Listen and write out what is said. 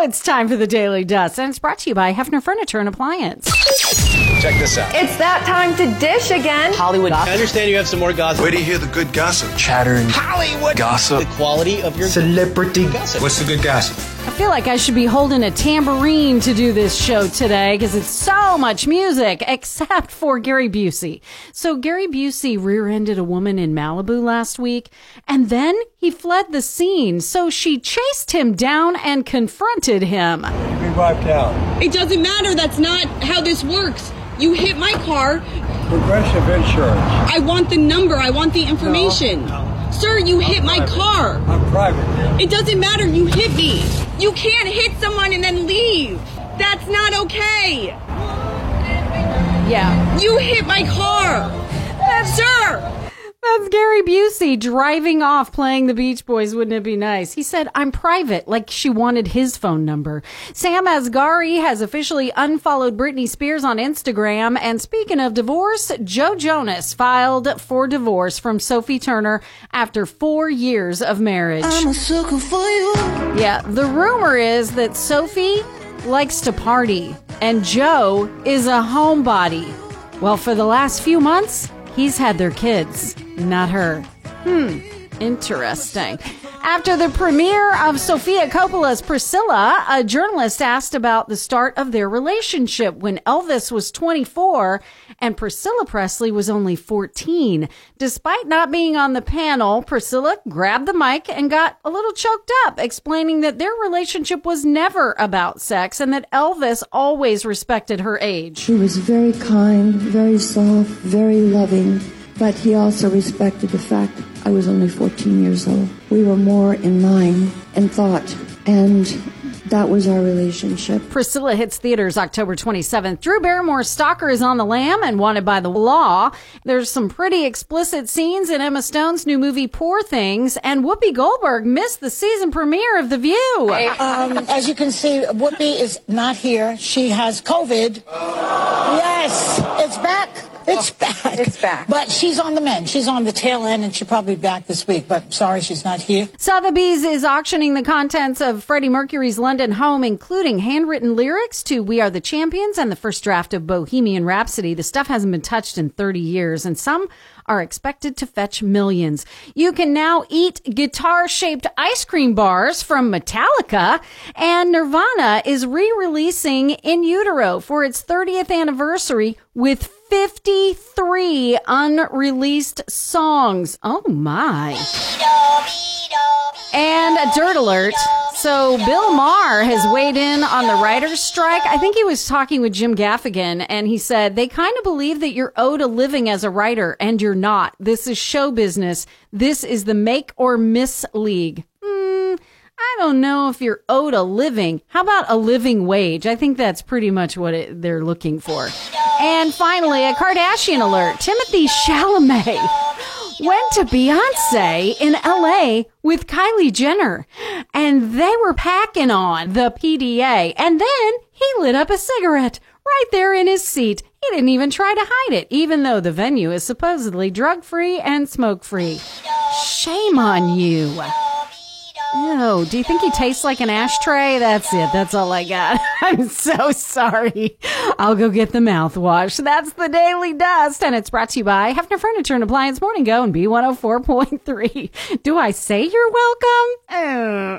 Now it's time for the Daily Dust, and it's brought to you by Hefner Furniture and Appliance. Check this out. It's that time to dish again. Hollywood I understand you have some more gossip. Where do you hear the good gossip? chattering. Hollywood Gossip. The quality of your Celebrity gossip. What's the good gossip? I feel like I should be holding a tambourine to do this show today because it's so much music, except for Gary Busey. So Gary Busey rear-ended a woman in Malibu last week, and then he fled the scene. So she chased him down and confronted him. be wiped out. It doesn't matter. That's not how this works. You hit my car. Progressive insurance. I want the number. I want the information. Sir, you hit my car. I'm private. dear. It doesn't matter. You hit me. You can't hit someone and then leave. That's not okay. Yeah. You hit my car. That's Gary Busey driving off playing the Beach Boys. Wouldn't it be nice? He said, I'm private, like she wanted his phone number. Sam Asghari has officially unfollowed Britney Spears on Instagram. And speaking of divorce, Joe Jonas filed for divorce from Sophie Turner after four years of marriage. Yeah, the rumor is that Sophie likes to party and Joe is a homebody. Well, for the last few months, he's had their kids, not her. Hmm, interesting. After the premiere of Sofia Coppola's Priscilla, a journalist asked about the start of their relationship when Elvis was 24 and Priscilla Presley was only 14. Despite not being on the panel, Priscilla grabbed the mic and got a little choked up, explaining that their relationship was never about sex and that Elvis always respected her age. She was very kind, very soft, very loving, but he also respected the fact I was only 14 years old. We were more in mind and thought, and that was our relationship. Priscilla hits theaters October 27th. Drew Barrymore's Stalker is on the lam and wanted by the law. There's some pretty explicit scenes in Emma Stone's new movie Poor Things, and Whoopi Goldberg missed the season premiere of The View. Um, as you can see, Whoopi is not here. She has COVID. Yes, it's back. It's back. It's back. But she's on the mend. She's on the tail end, and she'll probably be back this week. But sorry, she's not here. Sotheby's is auctioning the contents of Freddie Mercury's London home, including handwritten lyrics to We Are the Champions and the first draft of Bohemian Rhapsody. The stuff hasn't been touched in 30 years, and some are expected to fetch millions. You can now eat guitar shaped ice cream bars from Metallica, and Nirvana is re releasing In Utero for its 30th anniversary with 53 unreleased songs. Oh my. And a dirt alert. So Bill Maher has weighed in on the writer's strike. I think he was talking with Jim Gaffigan and he said they kind of believe that you're owed a living as a writer and you're not. This is show business. This is the make or miss league. Hmm, I don't know if you're owed a living. How about a living wage? I think that's pretty much what it, they're looking for. And finally, a Kardashian alert. Timothée Chalamet went to Beyonce in LA with Kylie Jenner and they were packing on the PDA and then he lit up a cigarette right there in his seat. He didn't even try to hide it, even though the venue is supposedly drug free and smoke free. Shame on you. Oh, do you think he tastes like an ashtray? That's it. That's all I got. I'm so sorry. I'll go get the mouthwash. That's the Daily Dust, and it's brought to you by Hefner Furniture and Appliance Morning Go and B104.3. Do I say you're welcome? Uh.